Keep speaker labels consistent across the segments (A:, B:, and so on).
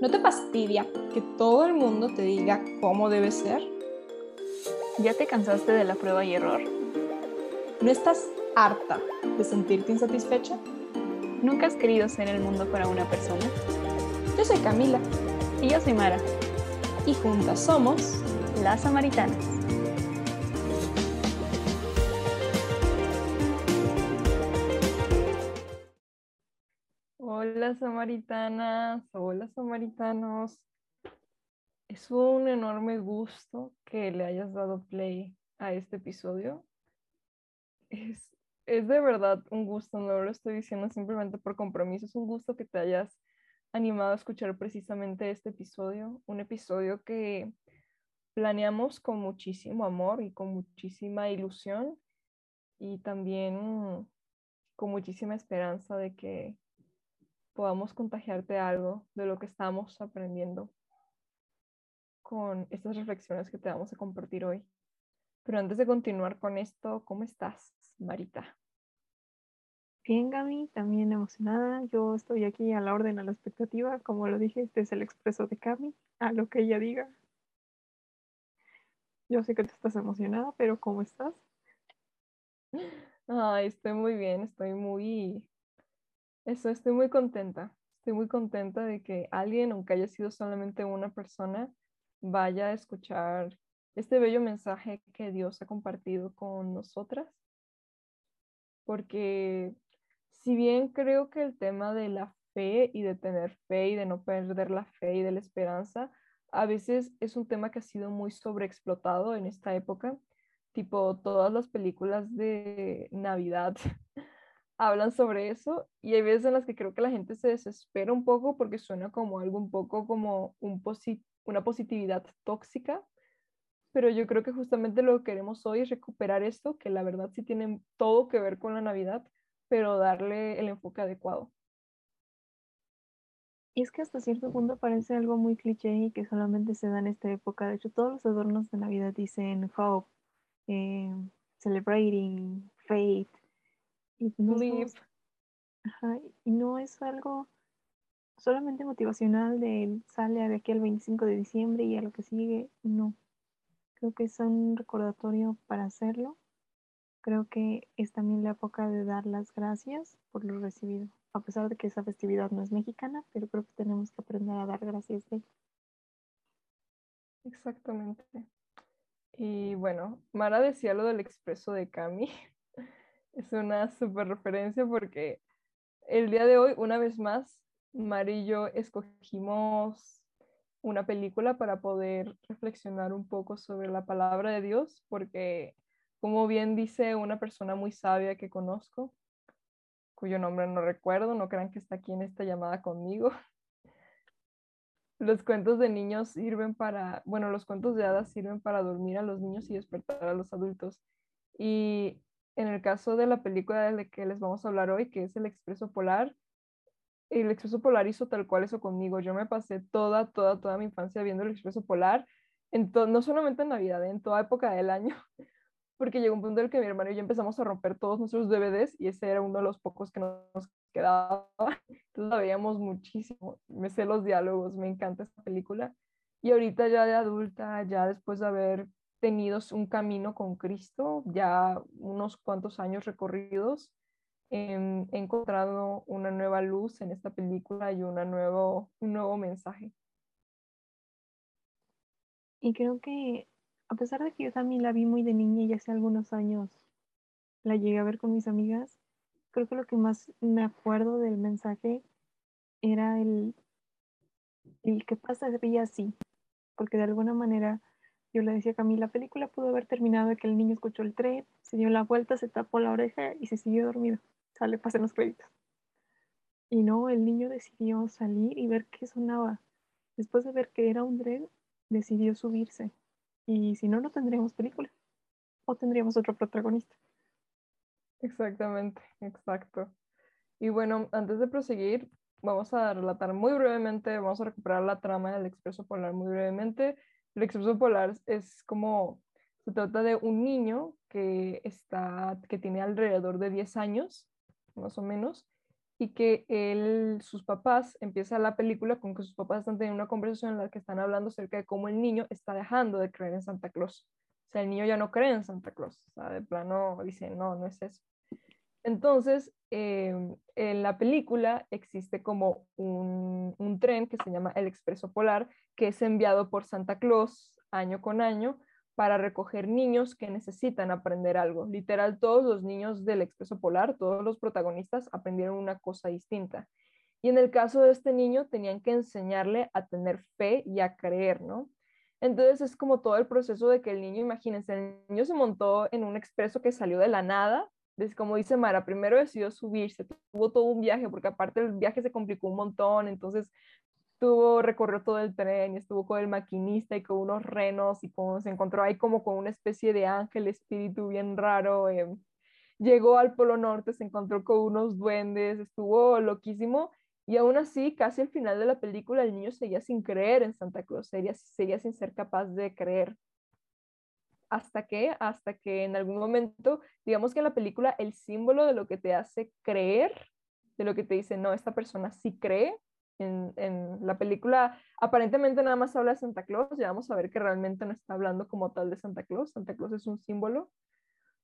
A: ¿No te fastidia que todo el mundo te diga cómo debe ser?
B: ¿Ya te cansaste de la prueba y error?
A: ¿No estás harta de sentirte insatisfecha?
B: ¿Nunca has querido ser el mundo para una persona?
A: Yo soy Camila.
B: Y yo soy Mara.
A: Y juntas somos
B: las Samaritanas. Samaritanas, hola Samaritanos. Es un enorme gusto que le hayas dado play a este episodio. Es, es de verdad un gusto, no lo estoy diciendo simplemente por compromiso, es un gusto que te hayas animado a escuchar precisamente este episodio, un episodio que planeamos con muchísimo amor y con muchísima ilusión y también con muchísima esperanza de que podamos contagiarte algo de lo que estamos aprendiendo con estas reflexiones que te vamos a compartir hoy. Pero antes de continuar con esto, ¿cómo estás, Marita?
C: Bien, Gaby, también emocionada. Yo estoy aquí a la orden, a la expectativa. Como lo dije, este es el expreso de Cami, a lo que ella diga. Yo sé que tú estás emocionada, pero ¿cómo estás?
B: Ay, estoy muy bien, estoy muy eso, estoy muy contenta. Estoy muy contenta de que alguien, aunque haya sido solamente una persona, vaya a escuchar este bello mensaje que Dios ha compartido con nosotras. Porque si bien creo que el tema de la fe y de tener fe y de no perder la fe y de la esperanza, a veces es un tema que ha sido muy sobreexplotado en esta época, tipo todas las películas de Navidad hablan sobre eso y hay veces en las que creo que la gente se desespera un poco porque suena como algo un poco como un una positividad tóxica, pero yo creo que justamente lo que queremos hoy es recuperar esto, que la verdad sí tiene todo que ver con la Navidad, pero darle el enfoque adecuado.
C: Y es que hasta cierto punto parece algo muy cliché y que solamente se da en esta época. De hecho, todos los adornos de Navidad dicen hope, eh, celebrating, faith, y no, y no es algo solamente motivacional de sale de aquí el 25 de diciembre y a lo que sigue, no. Creo que es un recordatorio para hacerlo. Creo que es también la época de dar las gracias por lo recibido. A pesar de que esa festividad no es mexicana, pero creo que tenemos que aprender a dar gracias de
B: Exactamente. Y bueno, Mara decía lo del expreso de Cami, es una super referencia porque el día de hoy, una vez más, Mari y yo escogimos una película para poder reflexionar un poco sobre la palabra de Dios, porque como bien dice una persona muy sabia que conozco, cuyo nombre no recuerdo, no crean que está aquí en esta llamada conmigo. Los cuentos de niños sirven para, bueno, los cuentos de hadas sirven para dormir a los niños y despertar a los adultos. Y en el caso de la película de la que les vamos a hablar hoy, que es El Expreso Polar, el Expreso Polar hizo tal cual eso conmigo. Yo me pasé toda, toda, toda mi infancia viendo el Expreso Polar, en no solamente en Navidad, en toda época del año, porque llegó un punto en el que mi hermano y yo empezamos a romper todos nuestros DVDs y ese era uno de los pocos que nos quedaba. Entonces la veíamos muchísimo. Me sé los diálogos, me encanta esta película. Y ahorita ya de adulta, ya después de haber tenido un camino con Cristo, ya unos cuantos años recorridos. Em, he encontrado una nueva luz en esta película y una nuevo, un nuevo mensaje.
C: Y creo que, a pesar de que yo también la vi muy de niña y hace algunos años la llegué a ver con mis amigas, creo que lo que más me acuerdo del mensaje era el, el que pasaría así, porque de alguna manera yo le decía a Camila, la película pudo haber terminado de que el niño escuchó el tren, se dio la vuelta, se tapó la oreja y se siguió dormido. Sale, pasen los créditos. Y no, el niño decidió salir y ver qué sonaba. Después de ver que era un tren, decidió subirse. Y si no, no tendríamos película. O tendríamos otro protagonista.
B: Exactamente, exacto. Y bueno, antes de proseguir, vamos a relatar muy brevemente, vamos a recuperar la trama del Expreso Polar muy brevemente. El expreso polar es como, se trata de un niño que, está, que tiene alrededor de 10 años, más o menos, y que él, sus papás, empieza la película con que sus papás están teniendo una conversación en la que están hablando acerca de cómo el niño está dejando de creer en Santa Claus. O sea, el niño ya no cree en Santa Claus. O sea, de plano dice, no, no es eso. Entonces, em, en la película existe como un, un tren que se llama el Expreso Polar, que es enviado por Santa Claus año con año para recoger niños que necesitan aprender algo. Literal, todos los niños del Expreso Polar, todos los protagonistas aprendieron una cosa distinta. Y en el caso de este niño, tenían que enseñarle a tener fe y a creer, ¿no? Entonces es como todo el proceso de que el niño, imagínense, el niño se montó en un expreso que salió de la nada, como dice Mara, primero decidió subirse, tuvo todo un viaje, porque aparte el viaje se complicó un montón, entonces estuvo, recorrió todo el tren y estuvo con el maquinista y con unos renos y como, se encontró ahí como con una especie de ángel espíritu bien raro. Eh, llegó al Polo Norte, se encontró con unos duendes, estuvo loquísimo y aún así, casi al final de la película, el niño seguía sin creer en Santa Claus, seguía, seguía sin ser capaz de creer. ¿Hasta que Hasta que en algún momento, digamos que en la película, el símbolo de lo que te hace creer, de lo que te dice, no, esta persona sí cree, en, la película aparentemente nada más habla de Santa Claus, ya vamos a ver que realmente no está hablando como tal de Santa Claus, Santa Claus es un símbolo,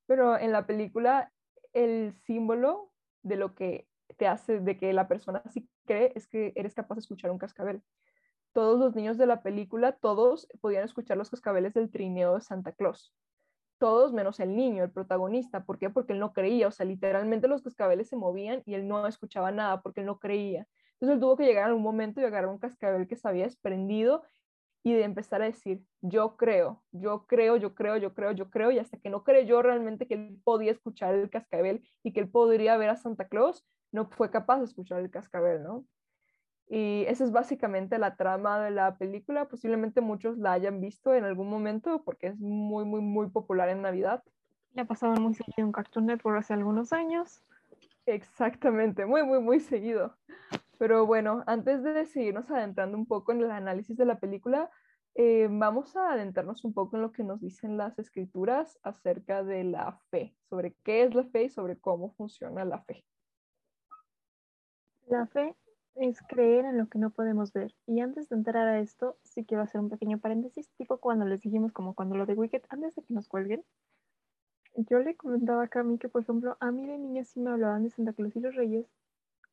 B: pero en la película el símbolo de lo que te hace, de que la persona sí cree, es que eres capaz de escuchar un cascabel. Todos los niños de la película, todos podían escuchar los cascabeles del trineo de Santa Claus. Todos menos el niño, el protagonista. ¿Por qué? Porque él no creía. O sea, literalmente los cascabeles se movían y él no escuchaba nada porque él no creía. Entonces él tuvo que llegar a un momento y agarrar un cascabel que se había desprendido y de empezar a decir, yo creo, yo creo, yo creo, yo creo, yo creo, y hasta que no creyó realmente que él podía escuchar el cascabel y que él podría ver a Santa Claus, no fue capaz de escuchar el cascabel, ¿no? Y esa es básicamente la trama de la película. Posiblemente muchos la hayan visto en algún momento porque es muy, muy, muy popular en Navidad.
C: La pasaban muy seguido en Cartoon Network hace algunos años.
B: Exactamente, muy, muy, muy seguido. Pero bueno, antes de seguirnos adentrando un poco en el análisis de la película, eh, vamos a adentrarnos un poco en lo que nos dicen las escrituras acerca de la fe, sobre qué es la fe y sobre cómo funciona la fe.
C: La fe es creer en lo que no podemos ver. Y antes de entrar a esto, sí quiero hacer un pequeño paréntesis, tipo cuando les dijimos como cuando lo de Wicked, antes de que nos cuelguen, yo le comentaba a Cami que, por ejemplo, a mí de niña sí me hablaban de Santa Claus y los Reyes,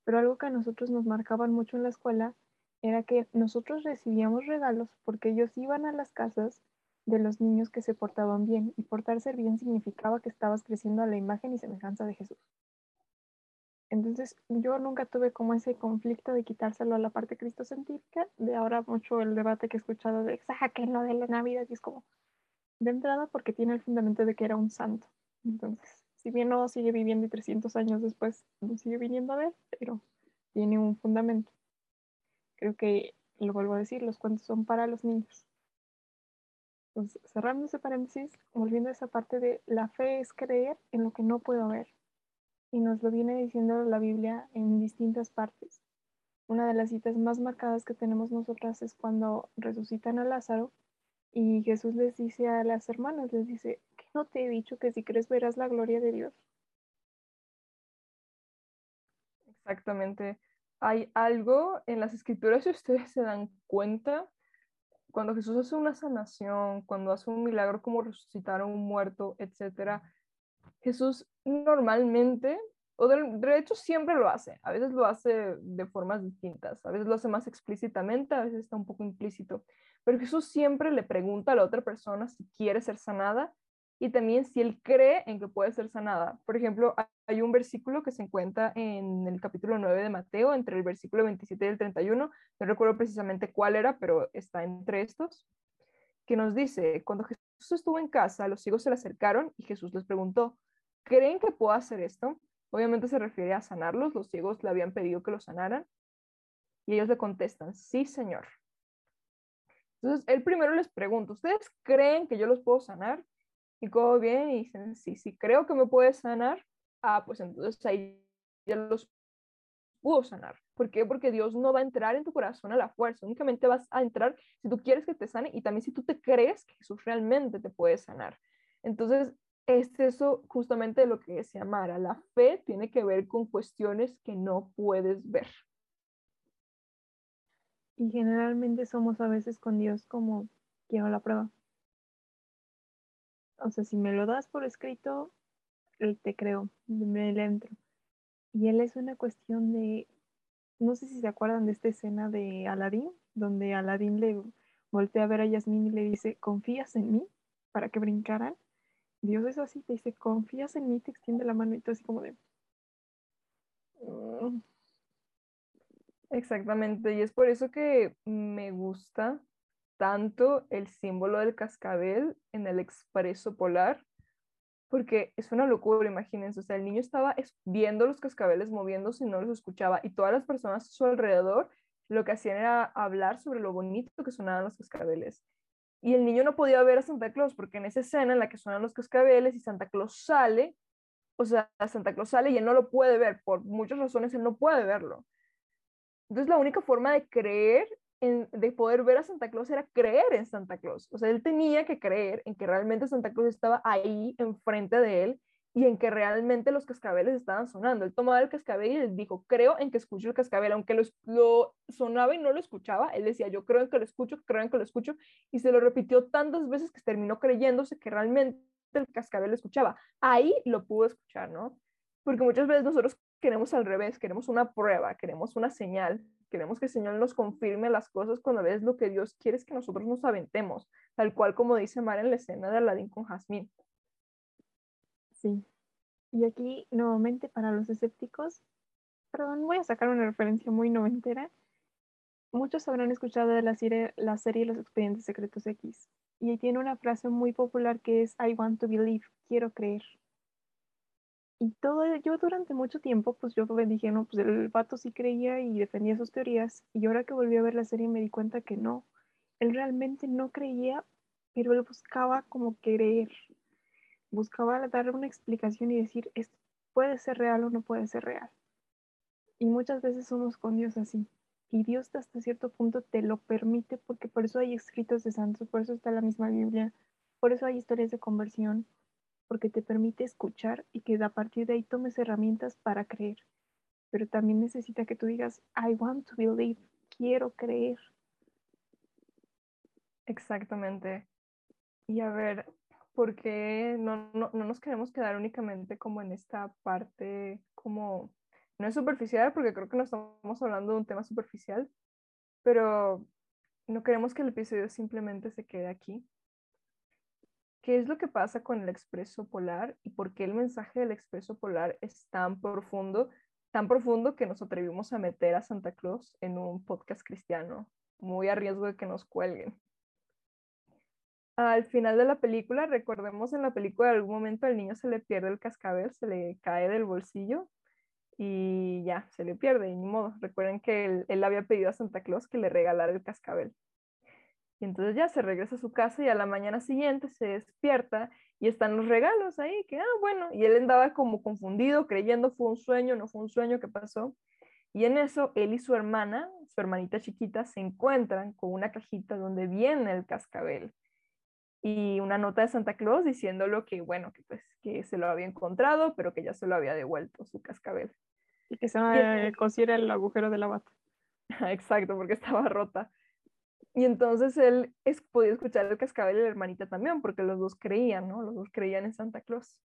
C: pero algo que a nosotros nos marcaban mucho en la escuela era que nosotros recibíamos regalos porque ellos iban a las casas de los niños que se portaban bien y portarse bien significaba que estabas creciendo a la imagen y semejanza de Jesús. Entonces yo nunca tuve como ese conflicto de quitárselo a la parte cristocéntrica, de ahora mucho el debate que he escuchado de lo de la Navidad y es como de entrada porque tiene el fundamento de que era un santo. Entonces si bien no sigue viviendo y 300 años después no sigue viniendo a ver, pero tiene un fundamento. Creo que, lo vuelvo a decir, los cuentos son para los niños. Entonces, cerrando ese paréntesis, volviendo a esa parte de la fe es creer en lo que no puedo ver. Y nos lo viene diciendo la Biblia en distintas partes. Una de las citas más marcadas que tenemos nosotras es cuando resucitan a Lázaro y Jesús les dice a las hermanas, les dice, ¿no te he dicho que si crees verás la gloria de Dios?
B: Exactamente. Hay algo en las escrituras, si ustedes se dan cuenta, cuando Jesús hace una sanación, cuando hace un milagro como resucitar a un muerto, etc., Jesús normalmente, o de, hecho siempre lo hace, a veces lo hace de formas distintas, a veces lo hace más explícitamente, a veces está un poco implícito, pero Jesús siempre le pregunta a la otra persona si quiere ser sanada y también si él cree en que puede ser sanada. Por ejemplo, hay un versículo que se encuentra en el capítulo 9 de Mateo, entre el versículo 27 y el 31, no recuerdo precisamente cuál era, pero está entre estos, que nos dice, cuando Jesús estuvo en casa, los ciegos se le acercaron y Jesús les preguntó, ¿creen que puedo hacer esto? Obviamente se refiere a sanarlos, los ciegos le habían pedido que los sanaran, y ellos le contestan, sí, Señor. Entonces, él primero les pregunta, ¿ustedes creen que yo los puedo sanar? y como bien y dicen, sí, sí, creo que me puede sanar, ah, pues entonces ahí ya los pudo sanar. ¿Por qué? Porque Dios no va a entrar en tu corazón a la fuerza, únicamente vas a entrar si tú quieres que te sane y también si tú te crees que Jesús realmente te puede sanar. Entonces, es eso justamente lo que decía Mara. La fe tiene que ver con cuestiones que no puedes ver.
C: Y generalmente somos a veces con Dios como quiero la prueba. O sea, si me lo das por escrito, te creo, me entro. Y él es una cuestión de, no sé si se acuerdan de esta escena de Aladín, donde Aladín le voltea a ver a Yasmín y le dice, ¿confías en mí? Para que brincaran. Dios es así, te dice, ¿confías en mí? Te extiende la mano y tú así como de... Mm".
B: Exactamente, y es por eso que me gusta tanto el símbolo del cascabel en el expreso polar, porque es una locura, imagínense, o sea, el niño estaba viendo los cascabeles moviéndose y no los escuchaba, y todas las personas a su alrededor lo que hacían era hablar sobre lo bonito que sonaban los cascabeles. Y el niño no podía ver a Santa Claus, porque en esa escena en la que suenan los cascabeles y Santa Claus sale, o sea, Santa Claus sale y él no lo puede ver, por muchas razones él no puede verlo. Entonces la única forma de creer de poder ver a Santa Claus era creer en Santa Claus. O sea, él tenía que creer en que realmente Santa Claus estaba ahí enfrente de él y en que realmente los cascabeles estaban sonando. Él tomaba el cascabel y él dijo, creo en que escucho el cascabel, aunque lo, lo, sonaba y no lo escuchaba, él decía, yo creo en que lo escucho, creo en que lo escucho, y se lo repitió tantas veces que terminó creyéndose que realmente el cascabel lo escuchaba. Ahí lo pudo escuchar, ¿no? Porque muchas veces nosotros queremos al revés, queremos una prueba, queremos una señal, queremos que el Señor nos confirme las cosas cuando ves lo que Dios quiere es que nosotros nos aventemos, tal cual como dice Mar en la escena de Aladín con Jazmín.
C: Sí. Y aquí, nuevamente, para los escépticos, perdón, voy a sacar una referencia muy noventera. Muchos habrán escuchado de la serie, la serie Los Expedientes Secretos X. Y tiene una frase muy popular que es I want to believe, quiero creer. Y todo, yo durante mucho tiempo, pues yo dije, no, pues el vato sí creía y defendía sus teorías. Y ahora que volví a ver la serie me di cuenta que no. Él realmente no creía, pero él buscaba como creer. Buscaba dar una explicación y decir, esto puede ser real o no puede ser real. Y muchas veces somos con Dios así. Y Dios hasta cierto punto te lo permite porque por eso hay escritos de santos, por eso está la misma Biblia, por eso hay historias de conversión, porque te permite escuchar y que a partir de ahí tomes herramientas para creer. Pero también necesita que tú digas, I want to believe, quiero creer.
B: Exactamente. Y a ver, ¿por qué no, no, no nos queremos quedar únicamente como en esta parte, como, no es superficial, porque creo que no estamos hablando de un tema superficial, pero no queremos que el episodio simplemente se quede aquí, ¿Qué es lo que pasa con el expreso polar y por qué el mensaje del expreso polar es tan profundo, tan profundo que nos atrevimos a meter a Santa Claus en un podcast cristiano, muy a riesgo de que nos cuelguen? Al final de la película, recordemos en la película en algún momento al niño se le pierde el cascabel, se le cae del bolsillo y ya, se le pierde, y ni modo. Recuerden que él, él había pedido a Santa Claus que le regalara el cascabel. Y entonces ya se regresa a su casa y a la mañana siguiente se despierta y están los regalos ahí, que, ah, bueno, y él andaba como confundido, creyendo fue un sueño, no fue un sueño, ¿qué pasó? Y en eso él y su hermana, su hermanita chiquita, se encuentran con una cajita donde viene el cascabel y una nota de Santa Claus diciéndolo que, bueno, que pues que se lo había encontrado, pero que ya se lo había devuelto su cascabel.
C: Y que se me cosiera el agujero de la bata.
B: Exacto, porque estaba rota. Y entonces él es, podía escuchar el cascabel y la hermanita también, porque los dos creían, ¿no? Los dos creían en Santa Claus.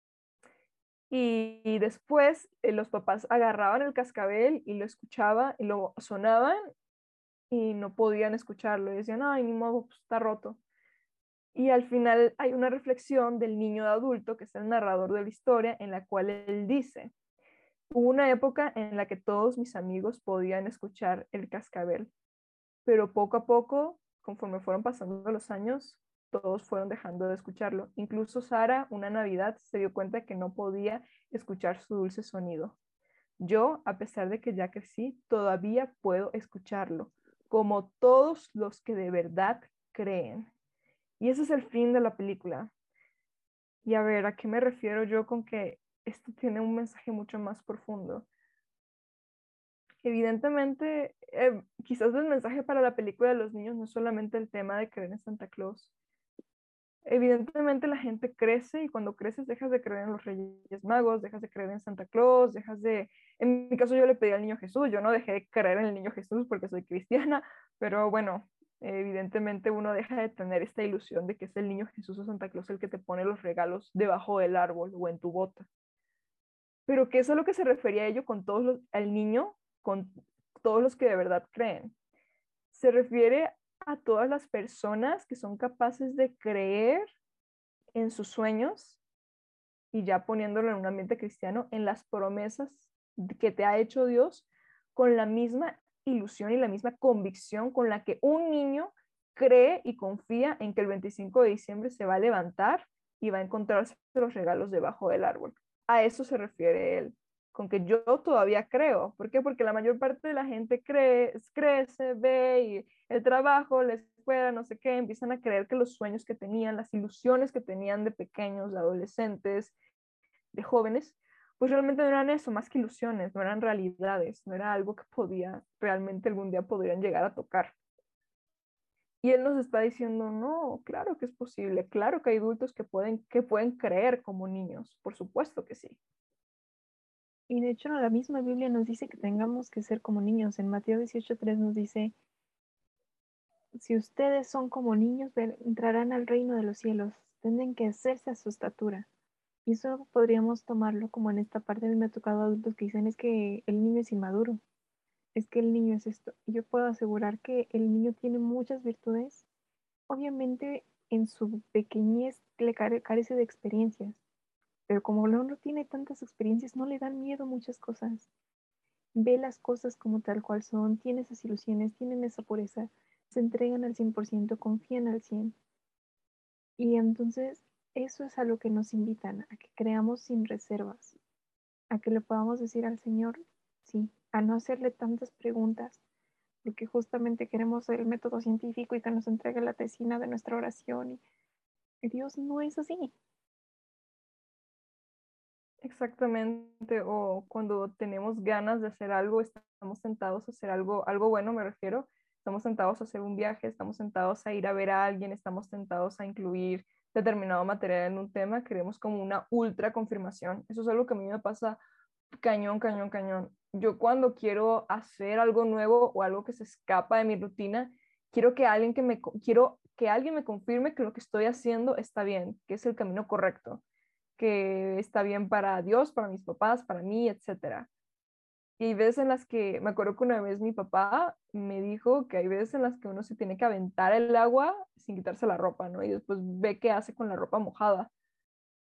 B: Y, después eh, los papás agarraban el cascabel y lo escuchaban y lo sonaban y no podían escucharlo y decían, ay, ni modo, pues, está roto. Y al final hay una reflexión del niño de adulto, que es el narrador de la historia, en la cual él dice, hubo una época en la que todos mis amigos podían escuchar el cascabel, pero poco a poco, conforme fueron pasando los años, todos fueron dejando de escucharlo. Incluso Sara, una Navidad, se dio cuenta que no podía escuchar su dulce sonido. Yo, a pesar de que ya crecí, todavía puedo escucharlo, como todos los que de verdad creen. Y ese es el fin de la película. Y a ver, ¿a qué me refiero yo con que esto tiene un mensaje mucho más profundo? evidentemente, eh, quizás el mensaje para la película de los niños no es solamente el tema de creer en Santa Claus. evidentemente la gente crece y cuando creces dejas de creer en los Reyes Magos, dejas de creer en Santa Claus, dejas de... En mi caso yo le pedí al niño Jesús, yo no dejé de creer en el niño Jesús porque soy cristiana, pero bueno, evidentemente uno deja de tener esta ilusión de que es el niño Jesús o Santa Claus el que te pone los regalos debajo del árbol o en tu bota. Pero que eso es lo que se refería a ello con todos los, al niño, con todos los que de verdad creen. Se refiere a todas las personas que son capaces de creer en sus sueños y ya poniéndolo en un ambiente cristiano, en las promesas que te ha hecho Dios con la misma ilusión y la misma convicción con la que un niño cree y confía en que el 25 de diciembre se va a levantar y va a encontrarse los regalos debajo del árbol. A eso se refiere él, con que yo todavía creo. ¿Por qué? Porque la mayor parte de la gente cree, crece, ve y el trabajo, la escuela, no sé qué, empiezan a creer que los sueños que tenían, las ilusiones que tenían de pequeños, de adolescentes, de jóvenes, pues realmente no eran eso, más que ilusiones, no eran realidades, no era algo que podía, realmente algún día podrían llegar a tocar. Y él nos está diciendo, no, claro que es posible, claro que hay adultos que pueden, que pueden creer como niños, por supuesto que sí.
C: Y de hecho la misma Biblia nos dice que tengamos que ser como niños. En Mateo 18.3 nos dice, si ustedes son como niños, entrarán al reino de los cielos, tienen que hacerse a su estatura. Y eso podríamos tomarlo como en esta parte, a mí me ha tocado adultos que dicen es que el niño es inmaduro, es que el niño es esto. Y yo puedo asegurar que el niño tiene muchas virtudes. Obviamente en su pequeñez le carece de experiencias, pero como uno no tiene tantas experiencias, no le dan miedo muchas cosas. Ve las cosas como tal cual son, tiene esas ilusiones, tienen esa pureza, se entregan al 100%, confían al 100%. Y entonces eso es a lo que nos invitan, a que creamos sin reservas, a que le podamos decir al Señor, sí, a no hacerle tantas preguntas, porque justamente queremos el método científico y que nos entregue la tesina de nuestra oración. Y Dios no es así.
B: Exactamente, o cuando tenemos ganas de hacer algo, estamos sentados a hacer algo, algo bueno, me refiero, estamos sentados a hacer un viaje, estamos sentados a ir a ver a alguien, estamos sentados a incluir determinado material en un tema, queremos como una ultra confirmación. Eso es algo que a mí me pasa cañón, cañón, cañón. Yo cuando quiero hacer algo nuevo o algo que se escapa de mi rutina, quiero que alguien que me quiero que alguien me confirme que lo que estoy haciendo está bien, que es el camino correcto, que está bien para Dios, para mis papás, para mí, etcétera. Y hay veces en las que, me acuerdo que una vez mi papá me dijo que hay veces en las que uno se tiene que aventar el agua sin quitarse la ropa, ¿no? Y después ve qué hace con la ropa mojada.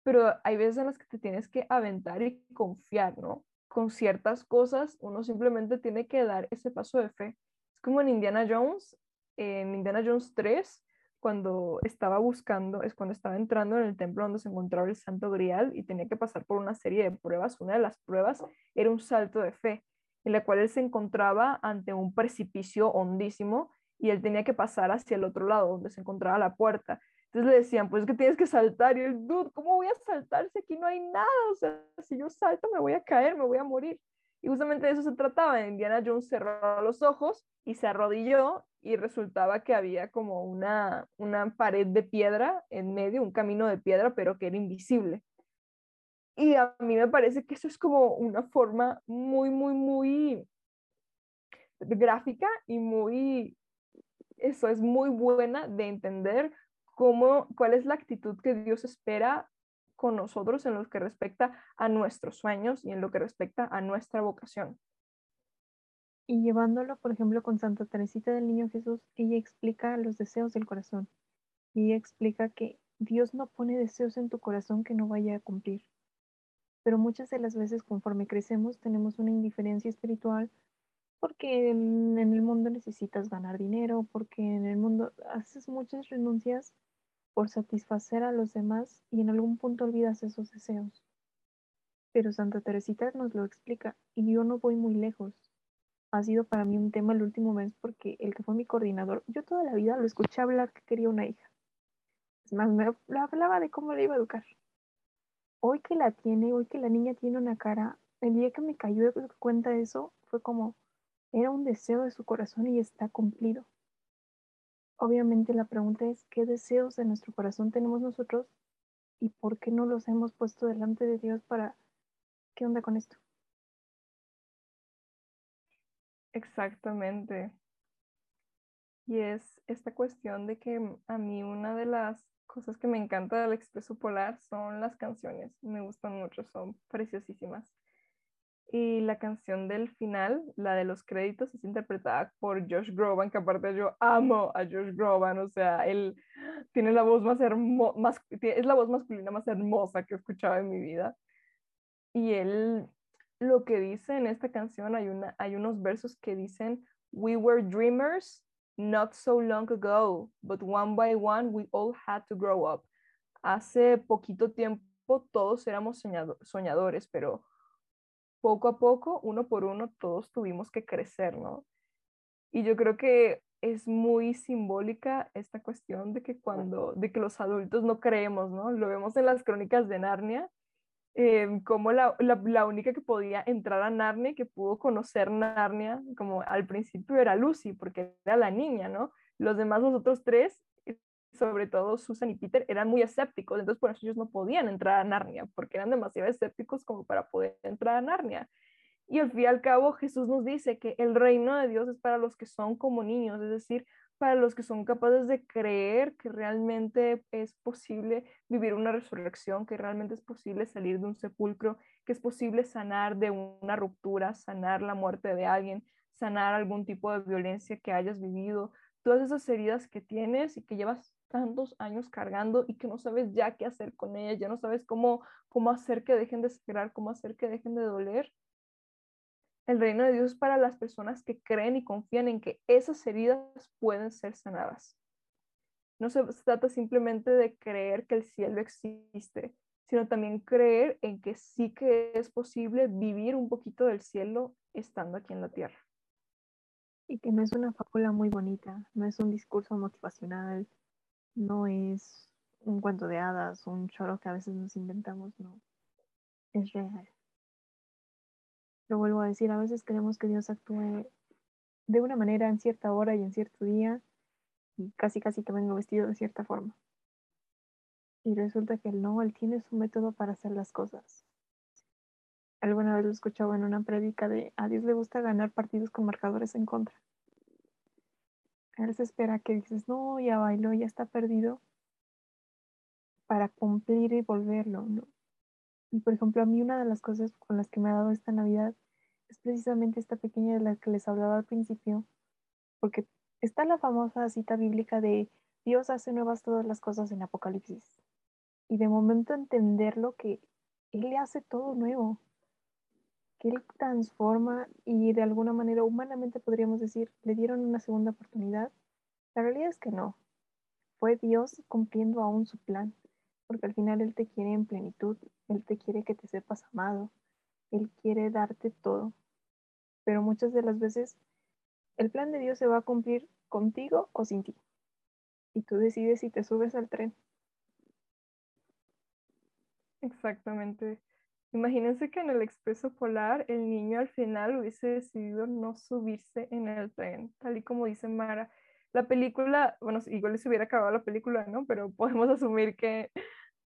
B: Pero hay veces en las que te tienes que aventar y confiar, ¿no? Con ciertas cosas uno simplemente tiene que dar ese paso de fe. Es como en Indiana Jones, en Indiana Jones 3, cuando estaba buscando, es cuando estaba entrando en el templo donde se encontraba el Santo Grial y tenía que pasar por una serie de pruebas. Una de las pruebas era un salto de fe, en la cual él se encontraba ante un precipicio hondísimo y él tenía que pasar hacia el otro lado, donde se encontraba la puerta. Entonces le decían, pues es que tienes que saltar. Y él, dude, ¿cómo voy a saltar si aquí no hay nada? O sea, si yo salto me voy a caer, me voy a morir. Y justamente de eso se trataba. Indiana Jones cerró los ojos y se arrodilló y resultaba que había como una, una pared de piedra en medio, un camino de piedra, pero que era invisible. Y a mí me parece que eso es como una forma muy, muy, muy gráfica y muy, eso es muy buena de entender cómo, cuál es la actitud que Dios espera con nosotros en lo que respecta a nuestros sueños y en lo que respecta a nuestra vocación.
C: Y llevándolo, por ejemplo, con Santa Teresita del Niño Jesús, ella explica los deseos del corazón. Y ella explica que Dios no pone deseos en tu corazón que no vaya a cumplir. Pero muchas de las veces conforme crecemos tenemos una indiferencia espiritual porque en, el mundo necesitas ganar dinero, porque en el mundo haces muchas renuncias por satisfacer a los demás y en algún punto olvidas esos deseos. Pero Santa Teresita nos lo explica y yo no voy muy lejos. Ha sido para mí un tema el último mes porque el que fue mi coordinador, yo toda la vida lo escuché hablar que quería una hija. Es más, me hablaba de cómo le iba a educar. Hoy que la tiene, hoy que la niña tiene una cara, el día que me cayó de cuenta de eso, fue como, era un deseo de su corazón y está cumplido. obviamente la pregunta es, ¿qué deseos de nuestro corazón tenemos nosotros y por qué no los hemos puesto delante de Dios para, ¿qué onda con esto?
B: Exactamente. Y es esta cuestión de que a mí una de las cosas que me encanta del Expreso Polar son las canciones. Me gustan mucho, son preciosísimas. Y la canción del final, la de los créditos, es interpretada por Josh Groban, que aparte yo amo a Josh Groban, o sea, él tiene la voz más hermosa, es la voz masculina más hermosa que he escuchado en mi vida. Y él, lo que dice en esta canción, hay, unos versos que dicen, We were dreamers not so long ago, but one by one we all had to grow up. Hace poquito tiempo todos éramos soñadores, pero poco a poco, uno por uno, todos tuvimos que crecer, ¿no? Y yo creo que es muy simbólica esta cuestión de que cuando, de que los adultos no creemos, ¿no? Lo vemos en las crónicas de Narnia, em, como la, la, única que podía entrar a Narnia, que pudo conocer Narnia, como al principio era Lucy, porque era la niña, ¿no? Los demás, los otros tres, sobre todo Susan y Peter, eran muy escépticos, entonces por eso ellos no podían entrar a Narnia, porque eran demasiado escépticos como para poder entrar a Narnia. Y al fin y al cabo Jesús nos dice que el reino de Dios es para los que son como niños, es decir, para los que son capaces de creer que realmente es posible vivir una resurrección, que realmente es posible salir de un sepulcro, que es posible sanar de una ruptura, sanar la muerte de alguien, sanar algún tipo de violencia que hayas vivido, todas esas heridas que tienes y que llevas tantos años cargando y que no sabes ya qué hacer con ellas, ya no sabes cómo, cómo hacer que dejen de sangrar, cómo hacer que dejen de doler. El reino de Dios es para las personas que creen y confían en que esas heridas pueden ser sanadas. No se trata simplemente de creer que el cielo existe, sino también creer en que sí que es posible vivir un poquito del cielo estando aquí en la tierra.
C: Y que no es una fábula muy bonita, no es un discurso motivacional, no es un cuento de hadas, un choro que a veces nos inventamos, no. Es real. Lo vuelvo a decir, a veces queremos que Dios actúe de una manera en cierta hora y en cierto día y casi casi que vengo vestido de cierta forma. Y resulta que no, Él tiene su método para hacer las cosas. Alguna vez lo escuchaba en una prédica de a Dios le gusta ganar partidos con marcadores en contra. Él se espera que dices, no, ya bailó, ya está perdido, para cumplir y volverlo, ¿no? Y por ejemplo, a mí una de las cosas con las que me ha dado esta Navidad es precisamente esta pequeña de la que les hablaba al principio, porque está la famosa cita bíblica de Dios hace nuevas todas las cosas en Apocalipsis. Y de momento entenderlo que Él le hace todo nuevo, que Él transforma y de alguna manera humanamente podríamos decir, le dieron una segunda oportunidad. La realidad es que no. Fue Dios cumpliendo aún su plan, porque al final Él te quiere en plenitud, Él te quiere que te sepas amado, Él quiere darte todo. Pero muchas de las veces el plan de Dios se va a cumplir contigo o sin ti. Y tú decides si te subes al tren.
B: Exactamente. Imagínense que en el expreso polar el niño al final hubiese decidido no subirse en el tren, tal y como dice Mara. La película, bueno, igual les hubiera acabado la película, ¿no? Pero podemos asumir que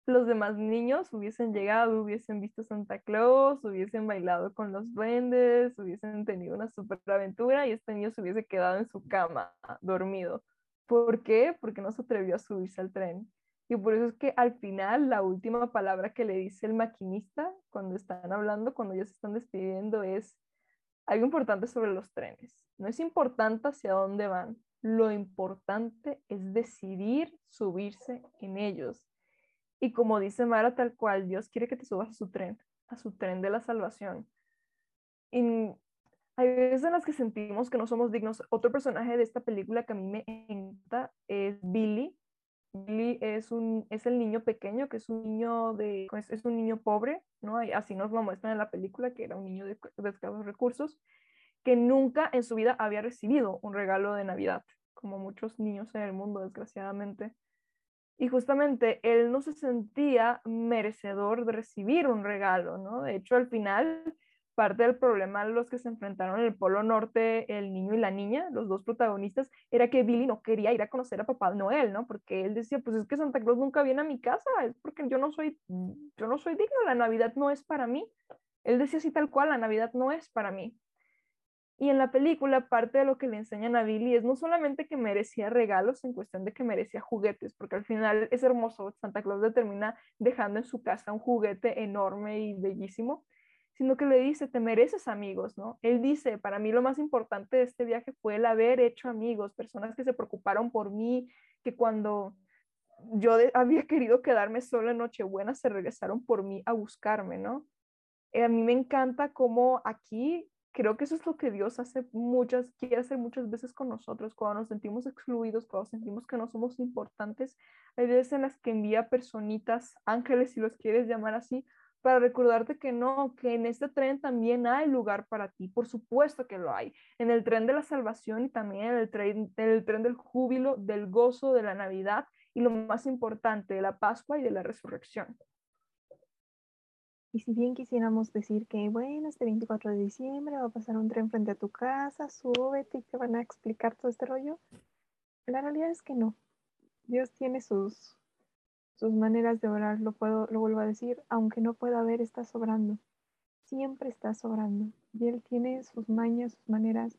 B: los demás niños hubiesen llegado, hubiesen visto Santa Claus, hubiesen bailado con los duendes, hubiesen tenido una super aventura y este niño se hubiese quedado en su cama, dormido. ¿Por qué? Porque no se atrevió a subirse al tren. Y por eso es que al final la última palabra que le dice el maquinista cuando están hablando, cuando ellos se están despidiendo, es algo importante sobre los trenes. No es importante hacia dónde van, lo importante es decidir subirse en ellos. Y como dice Mara, tal cual, Dios quiere que te subas a su tren, a su tren de la salvación. Y hay veces en las que sentimos que no somos dignos. Otro personaje de esta película que a mí me encanta es Billy, Billy es, un, es el niño pequeño, que es un niño, de, es, un niño pobre, ¿no? Así nos lo muestran en la película, que era un niño de, de escasos recursos, que nunca en su vida había recibido un regalo de Navidad, como muchos niños en el mundo, desgraciadamente. Y justamente él no se sentía merecedor de recibir un regalo, ¿no? De hecho, al final parte del problema los que se enfrentaron en el Polo Norte, el niño y la niña, los dos protagonistas, era que Billy no quería ir a conocer a Papá Noel, ¿no? Porque él decía, pues es que Santa Claus nunca viene a mi casa, es porque yo no soy, yo no soy digno, la Navidad no es para mí. Él decía así tal cual, la Navidad no es para mí. Y en la película, parte de lo que le enseñan a Billy es no solamente que merecía regalos en cuestión de que merecía juguetes, porque al final es hermoso, Santa Claus le termina dejando en su casa un juguete enorme y bellísimo, sino que le dice, te mereces amigos, ¿no? Él dice, para mí lo más importante de este viaje fue el haber hecho amigos, personas que se preocuparon por mí, que cuando yo había querido quedarme sola en Nochebuena se regresaron por mí a buscarme, ¿no? Eh, a mí me encanta cómo aquí creo que eso es lo que Dios hace muchas, quiere hacer muchas veces con nosotros, cuando nos sentimos excluidos, cuando sentimos que no somos importantes. Hay veces en las que envía personitas, ángeles, si los quieres llamar así, para recordarte que no, que en este tren también hay lugar para ti, por supuesto que lo hay, en el tren de la salvación y también en el tren, en el tren del júbilo, del gozo, de la Navidad y lo más importante, de la Pascua y de la resurrección.
C: Y si bien quisiéramos decir que, bueno, este 24 de diciembre va a pasar un tren frente a tu casa, súbete y te van a explicar todo este rollo, la realidad es que no. Dios tiene sus, sus maneras de orar, lo, puedo, lo vuelvo a decir, aunque no pueda ver, está sobrando. Siempre está sobrando. Y Él tiene sus mañas, sus maneras.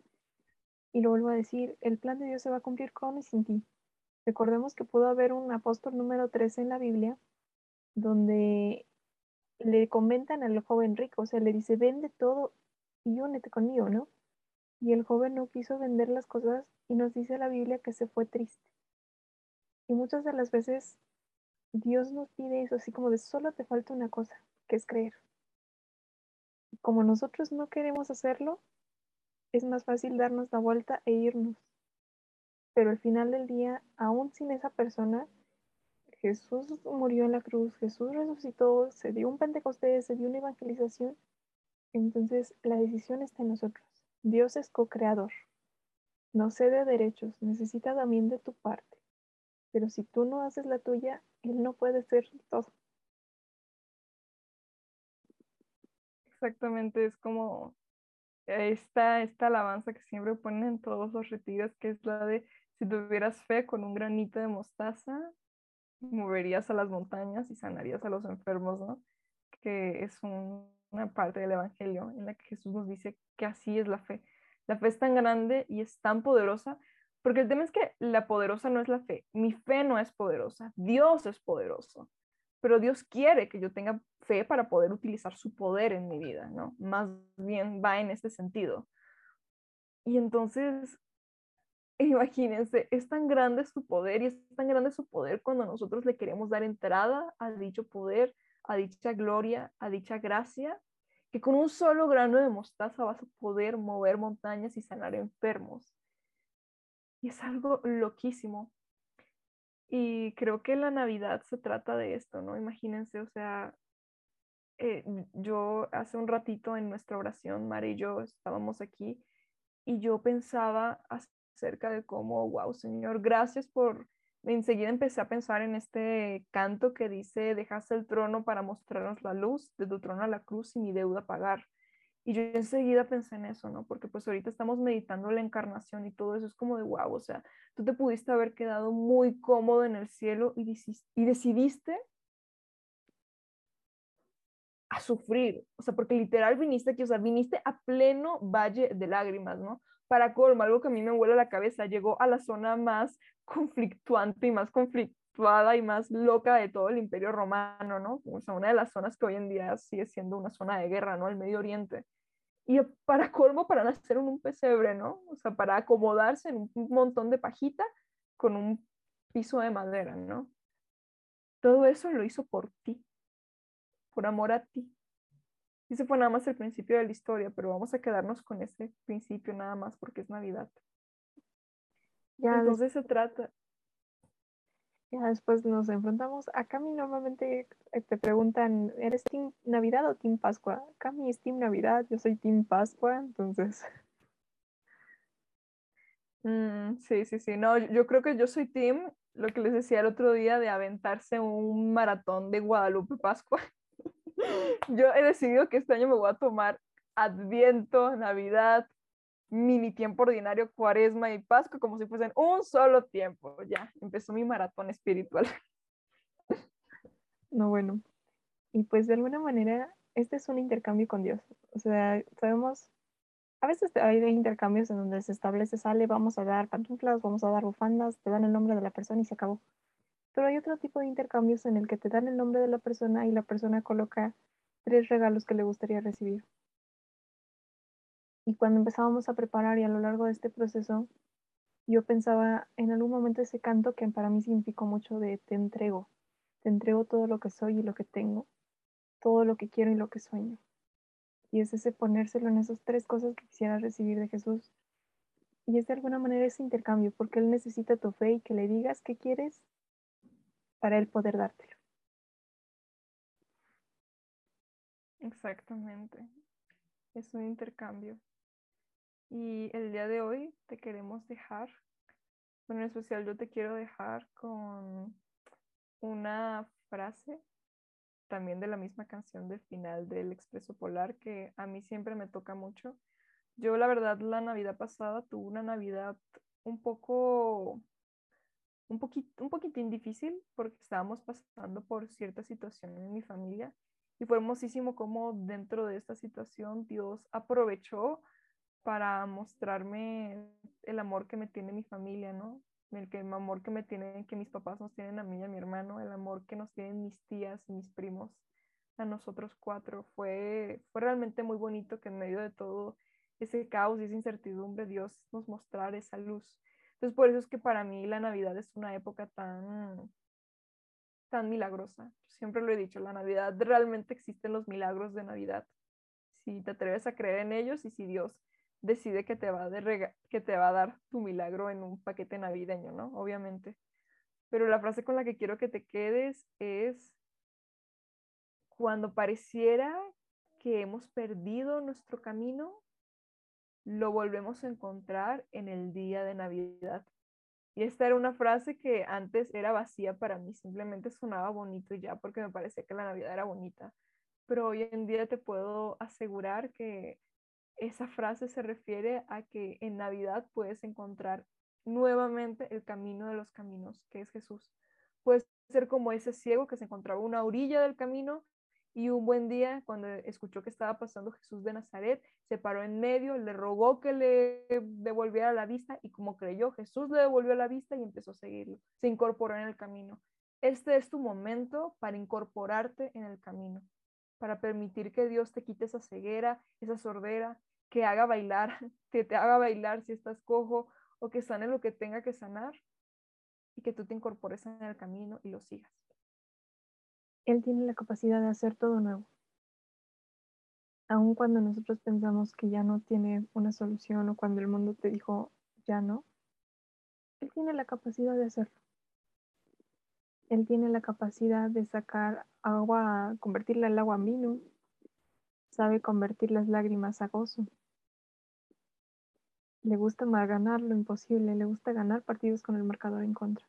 C: Y lo vuelvo a decir, el plan de Dios se va a cumplir con y sin ti. Recordemos que pudo haber un apóstol número 13 en la Biblia, donde le comentan al joven rico, o sea, le dice, vende todo y únete conmigo, ¿no? Y el joven no quiso vender las cosas y nos dice la Biblia que se fue triste. Y muchas de las veces Dios nos pide eso, así como de solo te falta una cosa, que es creer. Como nosotros no queremos hacerlo, es más fácil darnos la vuelta e irnos. Pero al final del día, aún sin esa persona, Jesús murió en la cruz, Jesús resucitó, se dio un Pentecostés, se dio una evangelización. Entonces la decisión está en nosotros. Dios es co-creador. No cede derechos, necesita también de tu parte. Pero si tú no haces la tuya, Él no puede ser todo.
B: Exactamente, es como esta, esta alabanza que siempre ponen en todos los retiros, que es la de si tuvieras fe con un granito de mostaza, moverías a las montañas y sanarías a los enfermos, ¿no? Que es una parte del Evangelio en la que Jesús nos dice que así es la fe. La fe es tan grande y es tan poderosa porque el tema es que la poderosa no es la fe, mi fe no es poderosa, Dios es poderoso, pero Dios quiere que yo tenga fe para poder utilizar su poder en mi vida, ¿no? Más bien va en este sentido. Y entonces, imagínense, es tan grande su poder y es tan grande su poder cuando nosotros le queremos dar entrada a dicho poder, a dicha gloria, a dicha gracia, que con un solo grano de mostaza vas a poder mover montañas y sanar enfermos. Y es algo loquísimo. Y creo que la Navidad se trata de esto, ¿no? Imagínense, o sea, eh, yo hace un ratito en nuestra oración, Mari y yo estábamos aquí y yo pensaba acerca de cómo, wow, Señor, gracias por... Enseguida empecé a pensar en este canto que dice, dejaste el trono para mostrarnos la luz, de tu trono a la cruz y mi deuda pagar. Y yo enseguida pensé en eso, ¿no? Porque pues ahorita estamos meditando la encarnación y todo eso es como de wow, o sea, tú te pudiste haber quedado muy cómodo en el cielo y, y decidiste a sufrir, o sea, porque literal viniste aquí, o sea, viniste a pleno valle de lágrimas, ¿no? Para colmo, algo que a mí me vuela la cabeza, llegó a la zona más conflictuante y más conflictuada y más loca de todo el imperio romano, ¿no? O sea, una de las zonas que hoy en día sigue siendo una zona de guerra, ¿no? El Medio Oriente y para colmo, para nacer en un pesebre, ¿no? O sea, para acomodarse en un montón de pajita con un piso de madera, ¿no? Todo eso lo hizo por ti, por amor a ti. Ese fue nada más el principio de la historia, pero vamos a quedarnos con ese principio nada más porque es Navidad. Ya Entonces se trata,
C: ya después nos enfrentamos. A Cami normalmente eh, te preguntan, ¿eres Team Navidad o Team Pascua? Cami es Team Navidad, yo soy Team Pascua, entonces.
B: Mm, sí, sí, sí. No, yo creo que yo soy Team, lo que les decía el otro día, de aventarse un maratón de Guadalupe Pascua. yo he decidido que este año me voy a tomar Adviento, Navidad, mini tiempo ordinario, Cuaresma y Pascua, como si fuesen un solo tiempo. Ya, empezó mi maratón espiritual.
C: No, bueno. Y pues de alguna manera, este es un intercambio con Dios. O sea, sabemos, a veces hay intercambios en donde se establece, sale, vamos a dar pantuflas, vamos a dar bufandas, te dan el nombre de la persona y se acabó. Pero hay otro tipo de intercambios en el que te dan el nombre de la persona y la persona coloca tres regalos que le gustaría recibir. Y cuando empezábamos a preparar y a lo largo de este proceso, yo pensaba en algún momento ese canto que para mí significó mucho de te entrego, te entrego todo lo que soy y lo que tengo, todo lo que quiero y lo que sueño. Y es ese ponérselo en esas tres cosas que quisiera recibir de Jesús. Y es de alguna manera ese intercambio, porque Él necesita tu fe y que le digas qué quieres para Él poder dártelo.
B: Exactamente. Es un intercambio. Y el día de hoy te queremos dejar, bueno, en especial yo te quiero dejar con una frase también de la misma canción del final del Expreso Polar que a mí siempre me toca mucho. Yo la verdad la Navidad pasada tuve una Navidad un poco, un poquito, un poquitín difícil porque estábamos pasando por cierta situación en mi familia y fue hermosísimo cómo dentro de esta situación Dios aprovechó para mostrarme el amor que me tiene mi familia, ¿no? el, que, el amor que me tienen, que mis papás nos tienen a mí y a mi hermano, el amor que nos tienen mis tías y mis primos a nosotros cuatro. Fue, fue realmente muy bonito que en medio de todo ese caos y esa incertidumbre Dios nos mostrara esa luz. Entonces por eso es que para mí la Navidad es una época tan, tan milagrosa. siempre lo he dicho, la Navidad realmente existen los milagros de Navidad. Si te atreves a creer en ellos y si Dios decide que te, va que te va a dar tu milagro en un paquete navideño, ¿no? Obviamente. Pero la frase con la que quiero que te quedes es, cuando pareciera que hemos perdido nuestro camino, lo volvemos a encontrar en el día de Navidad. Y esta era una frase que antes era vacía para mí, simplemente sonaba bonito ya porque me parecía que la Navidad era bonita. Pero hoy en día te puedo asegurar que esa frase se refiere a que en Navidad puedes encontrar nuevamente el camino de los caminos, que es Jesús. Puedes ser como ese ciego que se encontraba una orilla del camino y un buen día, cuando escuchó que estaba pasando Jesús de Nazaret, se paró en medio, le rogó que le devolviera la vista y como creyó, Jesús le devolvió la vista y empezó a seguirlo. Se incorporó en el camino. Este es tu momento para incorporarte en el camino para permitir que Dios te quite esa ceguera, esa sordera, que haga bailar, que te haga bailar si estás cojo o que sane lo que tenga que sanar y que tú te incorpores en el camino y lo sigas.
C: Él tiene la capacidad de hacer todo nuevo. Aun cuando nosotros pensamos que ya no tiene una solución o cuando el mundo te dijo ya no, Él tiene la capacidad de hacerlo. Él tiene la capacidad de sacar agua, convertirla al agua vino. Sabe convertir las lágrimas a gozo. Le gusta ganar lo imposible, le gusta ganar partidos con el marcador en contra.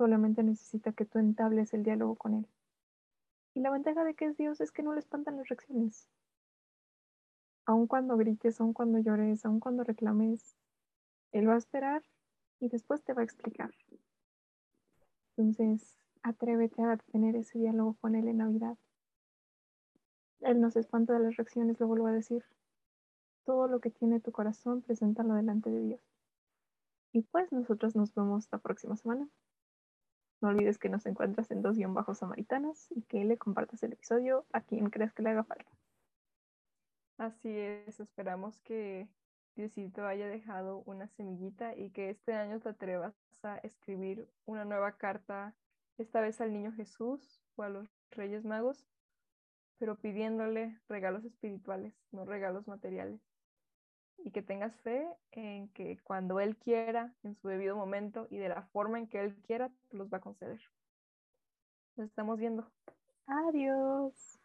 C: Solamente necesita que tú entables el diálogo con él. Y la ventaja de que es Dios es que no le espantan las reacciones. Aun cuando grites, aun cuando llores, aun cuando reclames, Él va a esperar y después te va a explicar. Entonces, atrévete a tener ese diálogo con Él en Navidad. Él no se espanta de las reacciones, lo vuelvo a decir. Todo lo que tiene tu corazón, preséntalo delante de Dios. Y pues nosotros nos vemos la próxima semana. No olvides que nos encuentras en dos guion bajos samaritanas y que le compartas el episodio a quien creas que le haga falta.
B: Así es, esperamos que Diosito haya dejado una semillita y que este año te atrevas a escribir una nueva carta, esta vez al niño Jesús o a los Reyes Magos, pero pidiéndole regalos espirituales, no regalos materiales. Y que tengas fe en que cuando Él quiera, en su debido momento y de la forma en que Él quiera, los va a conceder. Nos estamos viendo.
C: Adiós.